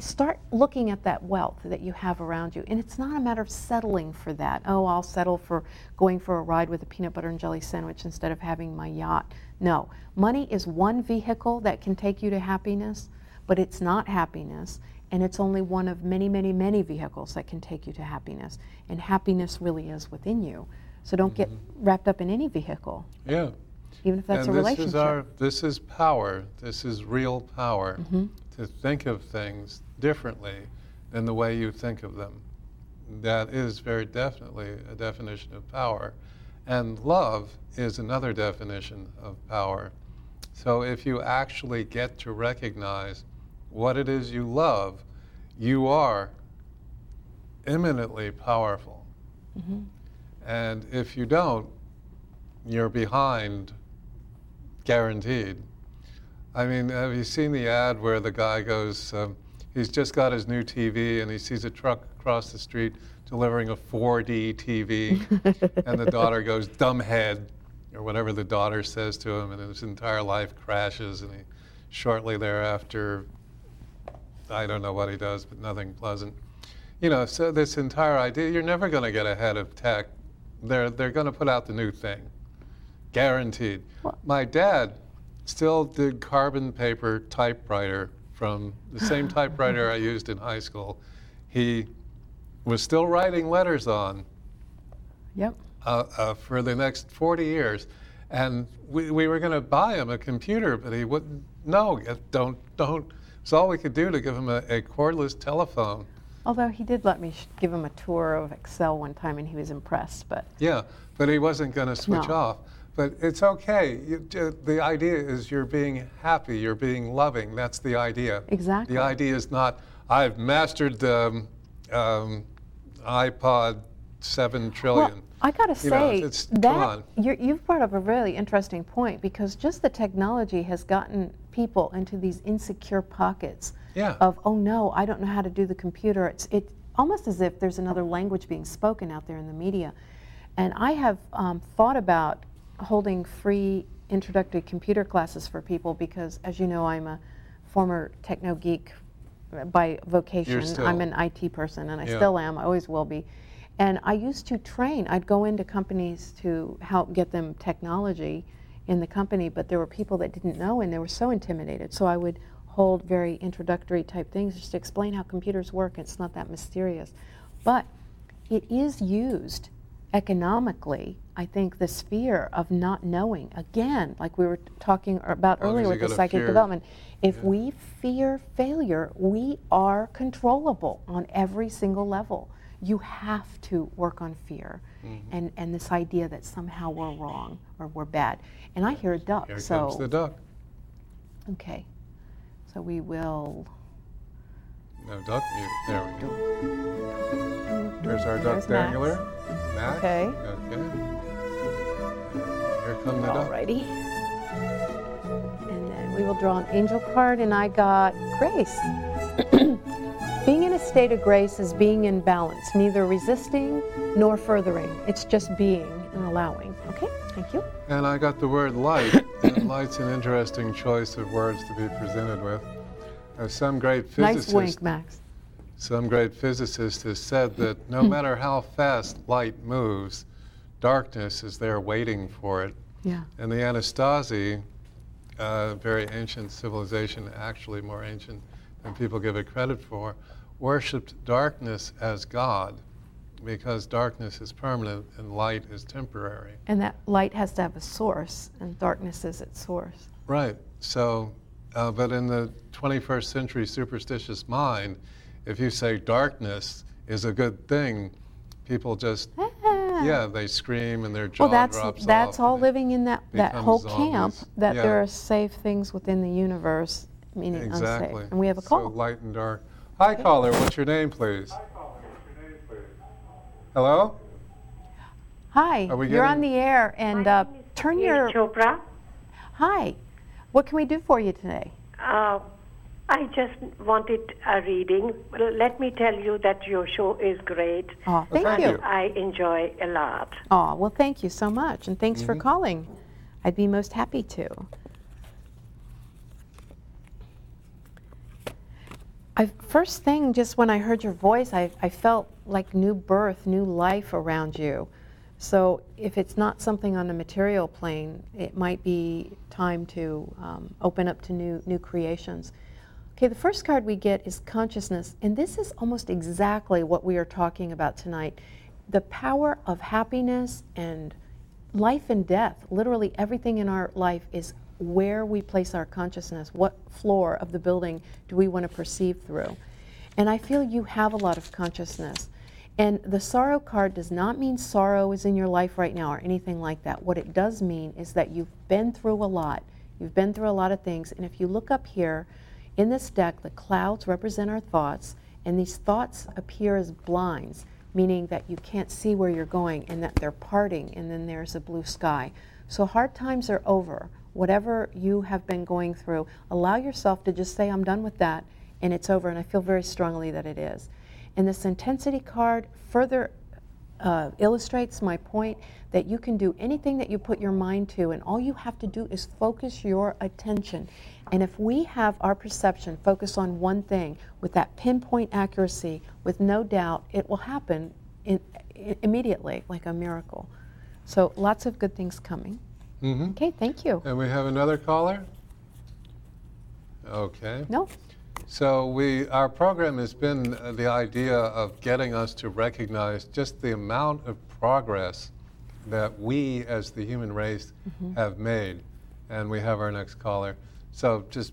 start looking at that wealth that you have around you. And it's not a matter of settling for that. Oh, I'll settle for going for a ride with a peanut butter and jelly sandwich instead of having my yacht. No, money is one vehicle that can take you to happiness, but it's not happiness. And it's only one of many, many, many vehicles that can take you to happiness. And happiness really is within you. So don't get wrapped up in any vehicle, yeah. even if that's and a this relationship. is our this is power. This is real power Mm-hmm. to think of things differently than the way you think of them. That is very definitely a definition of power. And love is another definition of power. So if you actually get to recognize what it is you love, you are eminently powerful. Mm-hmm. And if you don't, you're behind, guaranteed. I mean, have you seen the ad where the guy goes, um, he's just got his new TV and he sees a truck across the street delivering a 4D TV, and the daughter goes, dumbhead, or whatever the daughter says to him, and his entire life crashes, and he shortly thereafter, I don't know what he does, but nothing pleasant. You know, so this entire idea, you're never going to get ahead of tech. They're, they're going to put out the new thing, guaranteed. What? My dad still did carbon paper typewriter from the same typewriter I used in high school. He was still writing letters on. Yep. Uh, uh, for the next 40 years. And we, we were going to buy him a computer, but he wouldn't. No, don't, don't. It's all we could do to give him a, a cordless telephone. Although he did let me give him a tour of Excel one time, and he was impressed. But yeah, but he wasn't going to switch no. off. But it's okay. You, the idea is you're being happy, you're being loving. That's the idea. Exactly. The idea is not I've mastered the um, um, iPod seven trillion. Well, I got to say know, that you've brought up a really interesting point because just the technology has gotten people into these insecure pockets yeah. of oh no, I don't know how to do the computer. It's it almost as if there's another language being spoken out there in the media, and I have um, thought about holding free introductory computer classes for people because, as you know, I'm a former techno geek by vocation. I'm an IT person, and I yeah. still am. I always will be. And I used to train. I'd go into companies to help get them technology in the company, but there were people that didn't know, and they were so intimidated. So I would hold very introductory type things just to explain how computers work. It's not that mysterious, but it is used economically, I think this fear of not knowing, again, like we were talking about earlier with the psychic fear. development, if yeah. we fear failure, we are controllable on every single level. You have to work on fear mm-hmm. and, and this idea that somehow we're wrong or we're bad. And I hear a duck. Here so, comes the duck. Okay. So we will. No duck. There we go. There's our duck dangler. Max. Okay. Okay. Here duck. Alrighty. And then we will draw an angel card, and I got grace. being in a state of grace is being in balance, neither resisting nor furthering. It's just being and allowing. Okay, thank you. And I got the word light. and light's an interesting choice of words to be presented with. As some great physicists. Nice wink, Max. Some great physicist has said that no hmm. matter how fast light moves, darkness is there waiting for it. Yeah. And the Anasazi, uh, very ancient civilization, actually more ancient than people give it credit for, worshipped darkness as God because darkness is permanent and light is temporary. And that light has to have a source, and darkness is its source. Right. So, uh, but in the 21st century superstitious mind, if you say darkness is a good thing, people just ah. yeah they scream and their jaw well, that's, drops that's off all living in that, that whole zombies. camp that yeah. there are safe things within the universe, meaning exactly. unsafe. And we have a call. So light and dark. Hi, caller. What's your name, please? Hi, caller. What's your name, please? Hello. Hi. You're getting... on the air, and uh, turn your. Chopra. Hi. What can we do for you today? Uh, I just wanted a reading. Let me tell you that your show is great. Oh, thank, thank you. I enjoy a lot. Oh, well, thank you so much, and thanks mm-hmm. for calling. I'd be most happy to. I, first thing, just when I heard your voice, I, I felt like new birth, new life around you. So if it's not something on a material plane, it might be time to um, open up to new new creations. Okay, the first card we get is consciousness, and this is almost exactly what we are talking about tonight. The power of happiness and life and death, literally everything in our life is where we place our consciousness. What floor of the building do we want to perceive through? And I feel you have a lot of consciousness. And the sorrow card does not mean sorrow is in your life right now or anything like that. What it does mean is that you've been through a lot. You've been through a lot of things. And if you look up here, in this deck, the clouds represent our thoughts, and these thoughts appear as blinds. meaning that you can't see where you're going and that they're parting and then there's a blue sky. So hard times are over. Whatever you have been going through, allow yourself to just say, I'm done with that and it's over. And I feel very strongly that it is. And this intensity card further uh, illustrates my point that you can do anything that you put your mind to, and all you have to do is focus your attention. And if we have our perception focus on one thing with that pinpoint accuracy, with no doubt, it will happen in, in, immediately, like a miracle. So lots of good things coming. Mm-hmm. Okay, thank you. And we have another caller? Okay. No? So we, our program has been uh, the idea of getting us to recognize just the amount of progress that we as the human race have made. And we have our next caller. So just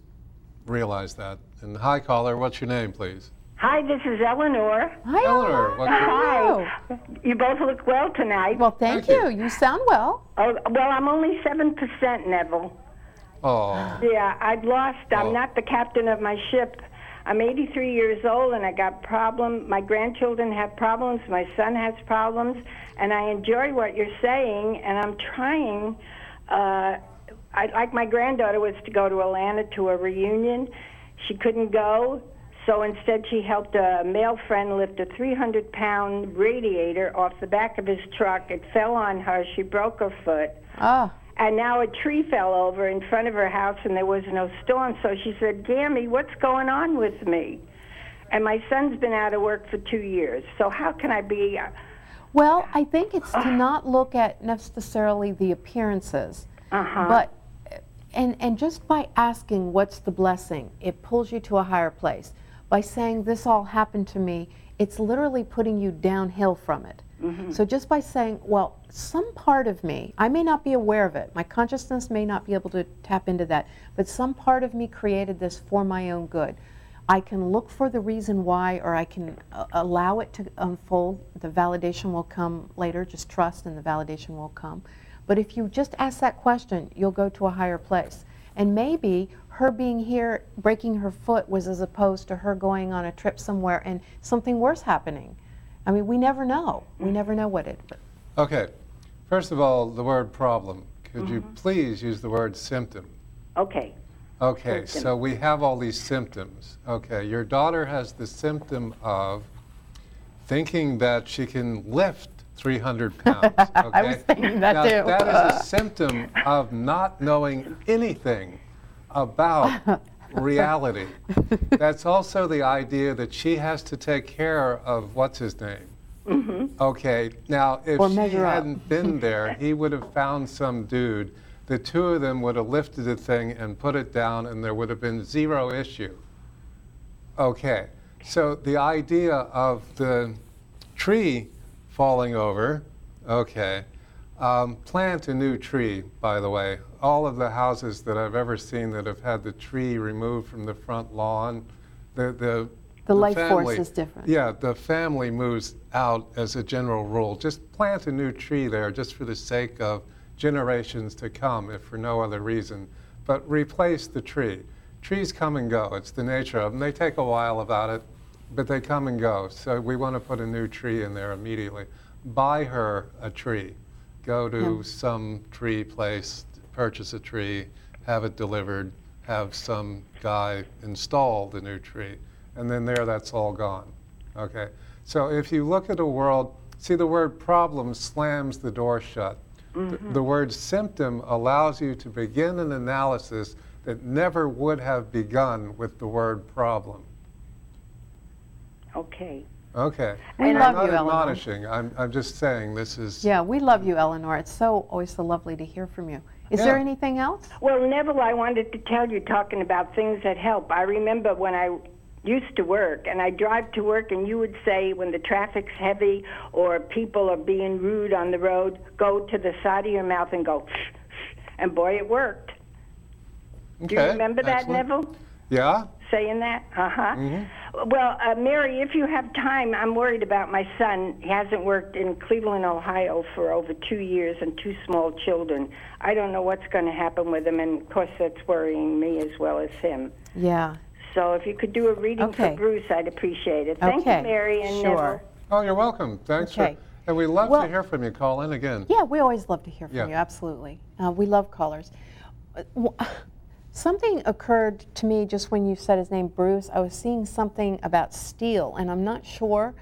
realize that. And hi, caller, what's your name, please? Hi, this is Eleanor. Hi, Eleanor, what's your Hi. You both look well tonight. Well, thank, Thank you. you. you. sound well. oh, well, I'm only 7%, Neville. Oh, Yeah, I've lost. I'm Oh. not the captain of my ship. I'm 83 years old and I got problem. My grandchildren have problems. My son has problems, and I enjoy what you're saying. And I'm trying. Uh, I like my granddaughter was to go to Atlanta to a reunion. She couldn't go, so instead she helped a male friend lift a 300 pound radiator off the back of his truck. It fell on her. She broke her foot. Ah, And now a tree fell over in front of her house and there was no storm. So she said, Gammy, what's going on with me? And my son's been out of work for two years. So how can I be. Uh well, I think it's to not look at necessarily the appearances, huh. but and and just by asking what's the blessing, it pulls you to a higher place. By saying this all happened to me, it's literally putting you downhill from it. So just by saying, well, some part of me, I may not be aware of it. My consciousness may not be able to tap into that, but some part of me created this for my own good. I can look for the reason why, or I can uh, allow it to unfold. The validation will come later. Just trust, and the validation will come. But if you just ask that question, you'll go to a higher place. And maybe her being here, breaking her foot, was as opposed to her going on a trip somewhere and something worse happening. I mean, we never know. We never know what it. okay. First of all, the word problem. Could you mm-hmm. please use the word symptom? Okay. Okay, Symptom. so we have all these symptoms. Okay, your daughter has the symptom of thinking that she can lift 300 pounds. Okay? I was thinking that now, too. That is a symptom of not knowing anything about reality. That's also the idea that she has to take care of what's his name. Mm-hmm. Okay, now if Or she up. hadn't been there, he would have found some dude. The two of them would have lifted the thing and put it down, and there would have been zero issue. Okay, so the idea of the tree falling over, okay, um, plant a new tree, by the way. All of the houses that I've ever seen that have had the tree removed from the front lawn, the, the, The life force is different. Yeah, the family moves out as a general rule. Just plant a new tree there just for the sake of generations to come, if for no other reason. But replace the tree. Trees come and go. It's the nature of them. They take a while about it, but they come and go. So we want to put a new tree in there immediately. Buy her a tree. Go to Yeah. some tree place, purchase a tree, have it delivered, have some guy install the new tree, and then there that's all gone. Okay? So if you look at a world, see the word problem slams the door shut. The, mm-hmm. the word symptom allows you to begin an analysis that never would have begun with the word problem. Okay. Okay. We I'm love not you, Eleanor. admonishing. I'm, I'm just saying this is. Yeah, we love you, Eleanor. It's so always so lovely to hear from you. Is there anything else? Well, Neville, I wanted to tell you, talking about things that help. I remember when I used to work, and I drive to work, and you would say when the traffic's heavy or people are being rude on the road, go to the side of your mouth and go, and boy, it worked. Okay. Do you remember that, excellent. Neville? Yeah? Saying that? Uh huh. Mhm. Well, uh, Mary, if you have time, I'm worried about my son. He hasn't worked in Cleveland, Ohio for over two years and two small children. I don't know what's going to happen with him, and of course, that's worrying me as well as him. Yeah. So if you could do a reading Okay. for Bruce, I'd appreciate it. Thank okay. you, Mary and sure. Neville. Oh, you're welcome. Thanks Okay. for. And we love Well- to hear from you. Call in again. Yeah, we always love to hear from Yeah. you, absolutely. Uh, we love callers. Uh, w- Something occurred to me just when you said his name, Bruce. I was seeing something about steel, and I'm not sure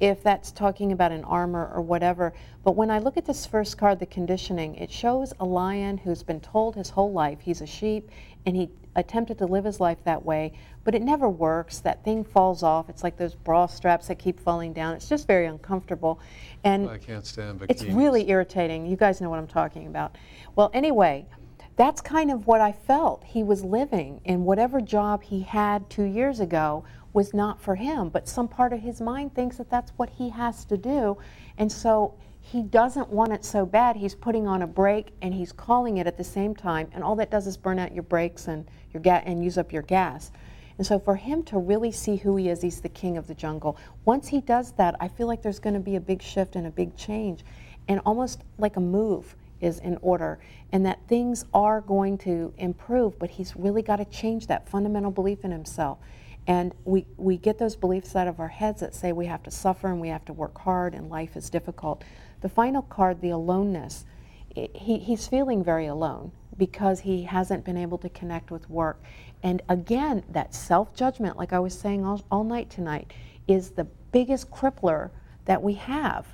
if that's talking about an armor or whatever. But when I look at this first card, the conditioning, it shows a lion who's been told his whole life he's a sheep, and he attempted to live his life that way, but it never works. That thing falls off. It's like those bra straps that keep falling down. It's just very uncomfortable. And I can't stand bikinis. it's really irritating. You guys know what I'm talking about. Well, anyway, that's kind of what I felt. He was living, and whatever job he had two years ago was not for him. But some part of his mind thinks that that's what he has to do. And so he doesn't want it so bad. He's putting on a brake and he's calling it at the same time. And all that does is burn out your brakes and, your ga- and use up your gas. And so for him to really see who he is, he's the king of the jungle. Once he does that, I feel like there's going to be a big shift and a big change. And almost like a move is in order and that things are going to improve, but he's really got to change that fundamental belief in himself. And we, we get those beliefs out of our heads that say we have to suffer and we have to work hard and life is difficult. The final card, the aloneness, he, he's feeling very alone because he hasn't been able to connect with work. And again, that self judgment, like I was saying all, all night tonight, is the biggest crippler that we have.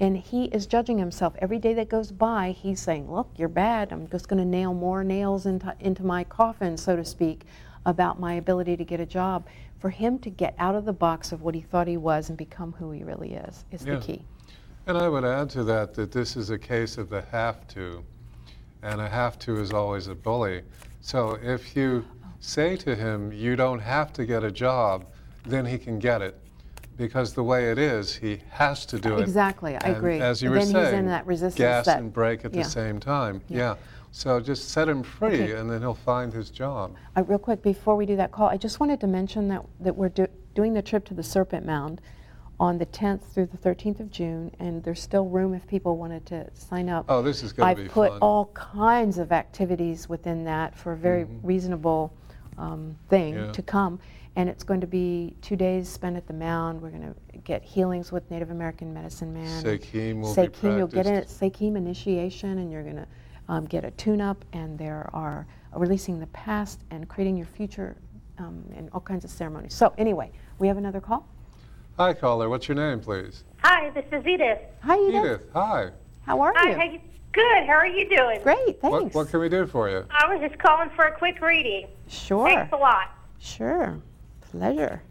And he is judging himself every day that goes by. He's saying, Look, you're bad. I'm just going to nail more nails into, into my coffin, so to speak, about my ability to get a job. For him to get out of the box of what he thought he was and become who he really is is Yeah. the key. And I would add to that that this is a case of the have to, and a have to is always a bully. So if you oh. say to him, you don't have to get a job, then he can get it. Because the way it is, he has to do it. Exactly, I And agree. As you And were then he's in that resistance gas that- and brake at yeah. the same time. Yeah. Yeah. So just set him free, Okay. and then he'll find his job. Uh, real quick, before we do that call, I just wanted to mention that, that we're do, doing the trip to the Serpent Mound on the 10th through the 13th of June, and there's still room if people wanted to sign up. Oh, this is going to be put all kinds of activities within that for a very reasonable um, thing Mm-hmm. Yeah. to come. And it's going to be two days spent at the mound. We're going to get healings with Native American medicine man. and Seichim will be Seichim, you'll get a at. Seichim initiation, and you're going to um, get a tune-up, and there are releasing the past and creating your future, um, and all kinds of ceremonies. So anyway, we have another call. Hi, caller. What's your name, please? Hi, this is Edith. Hi, Edith. Edith. Hi. How are Hi, you? how you? Good. How are you doing? Great, thanks. What, what can we do for you? I was just calling for a quick reading. sure. Thanks a lot. Sure. Pleasure.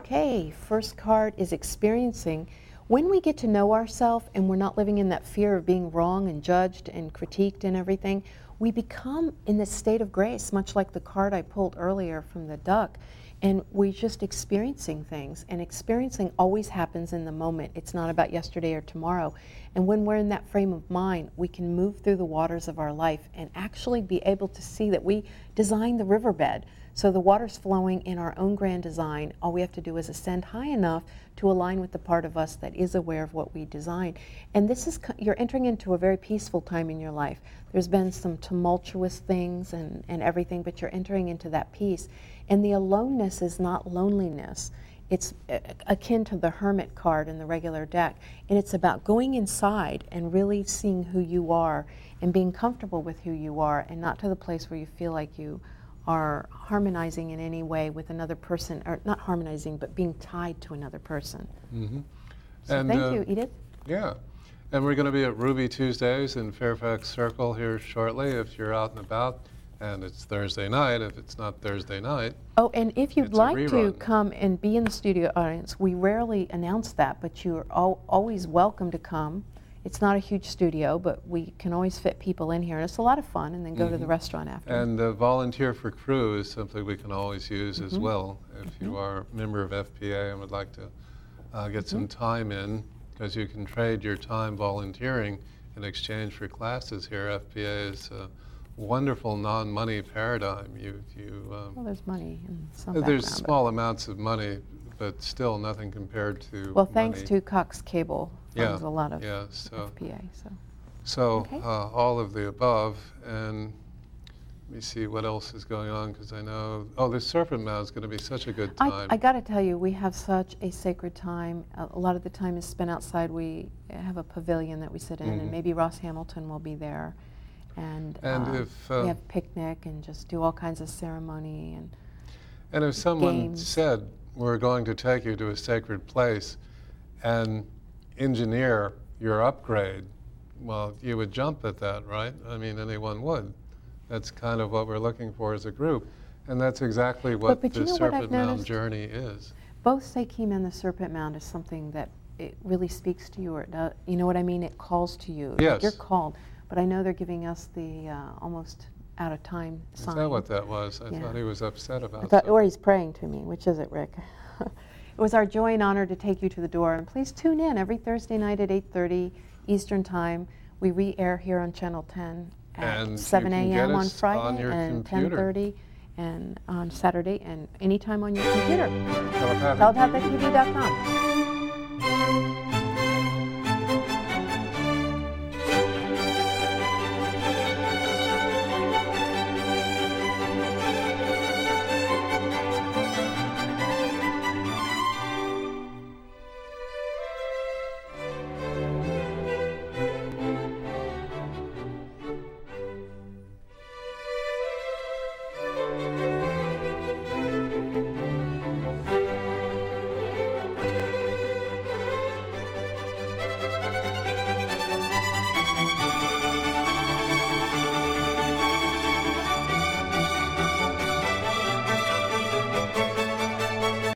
Okay, first card is experiencing. When we get to know ourselves and we're not living in that fear of being wrong and judged and critiqued and everything, we become in this state of grace, much like the card I pulled earlier from the duck. And we're just experiencing things. And experiencing always happens in the moment. It's not about yesterday or tomorrow. And when we're in that frame of mind, we can move through the waters of our life and actually be able to see that we designed the riverbed. So the water's flowing in our own grand design. All we have to do is ascend high enough to align with the part of us that is aware of what we design. And this is, you're entering into a very peaceful time in your life. There's been some tumultuous things and, and everything, but you're entering into that peace. And the aloneness is not loneliness. It's uh, akin to the hermit card in the regular deck. And it's about going inside and really seeing who you are and being comfortable with who you are and not to the place where you feel like you are harmonizing in any way with another person, or not harmonizing, but being tied to another person. Mm-hmm. So And, thank uh, you, Edith. Yeah. And we're going to be at Ruby Tuesdays in Fairfax Circle here shortly if you're out and about. And it's Thursday night if it's not Thursday night. Oh, and if you'd like to come and be in the studio audience, we rarely announce that, but you're al- always welcome to come. It's not a huge studio, but we can always fit people in here, and it's a lot of fun. And then go to the restaurant after. Mm-hmm. And uh, volunteer for crew is something we can always use Mm-hmm. as well. If you are a member of FPA and would like to uh, get some Mm-hmm. time in, because you can trade your time volunteering in exchange for classes here. FPA is a wonderful non-money paradigm. You, you, um, well, there's money in some there's small amounts of money, but still nothing compared to Well, thanks money. to Cox Cable, Yeah, funds a lot of yeah, so- FPA. So So Okay. uh, all of the above, and let me see what else is going on because I know, oh, the Serpent Mound is going to be such a good time. I got to tell you, we have such a sacred time. A, a lot of the time is spent outside. We have a pavilion that we sit in, Mhm. and maybe Ross Hamilton will be there. And, And uh, if, uh, we have picnic and just do all kinds of ceremony and and if someone games. said, we're going to take you to a sacred place and engineer your upgrade, well, you would jump at that, right? I mean, anyone would. That's kind of what we're looking for as a group. And that's exactly what but the you know what Serpent Mound journey is. both Seichim and the Serpent Mound is something that it really speaks to you, or it does, you know what I mean? It calls to you. Like Yes. you're called. But I know they're giving us the uh, almost out of time Is sign. that what that was? I Yeah. thought he was upset about something. or he's praying to me. Which is it, Rick? it was our joy and honor to take you to the door. And please tune in every Thursday night at 8:30 Eastern Time. We re-air here on Channel 10 at And you 7 a.m. on Friday on and 10:30 and on Saturday and anytime on your computer. Telepathic. TelepathyTV.com.